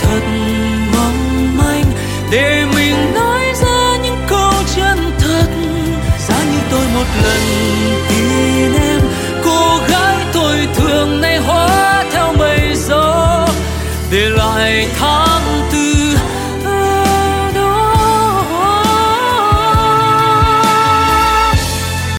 thật mong manh để mình nói ra những câu chân thật. Giá như tôi một lần tin em, cô gái tôi thường nay hóa theo mây gió. Để lại tháng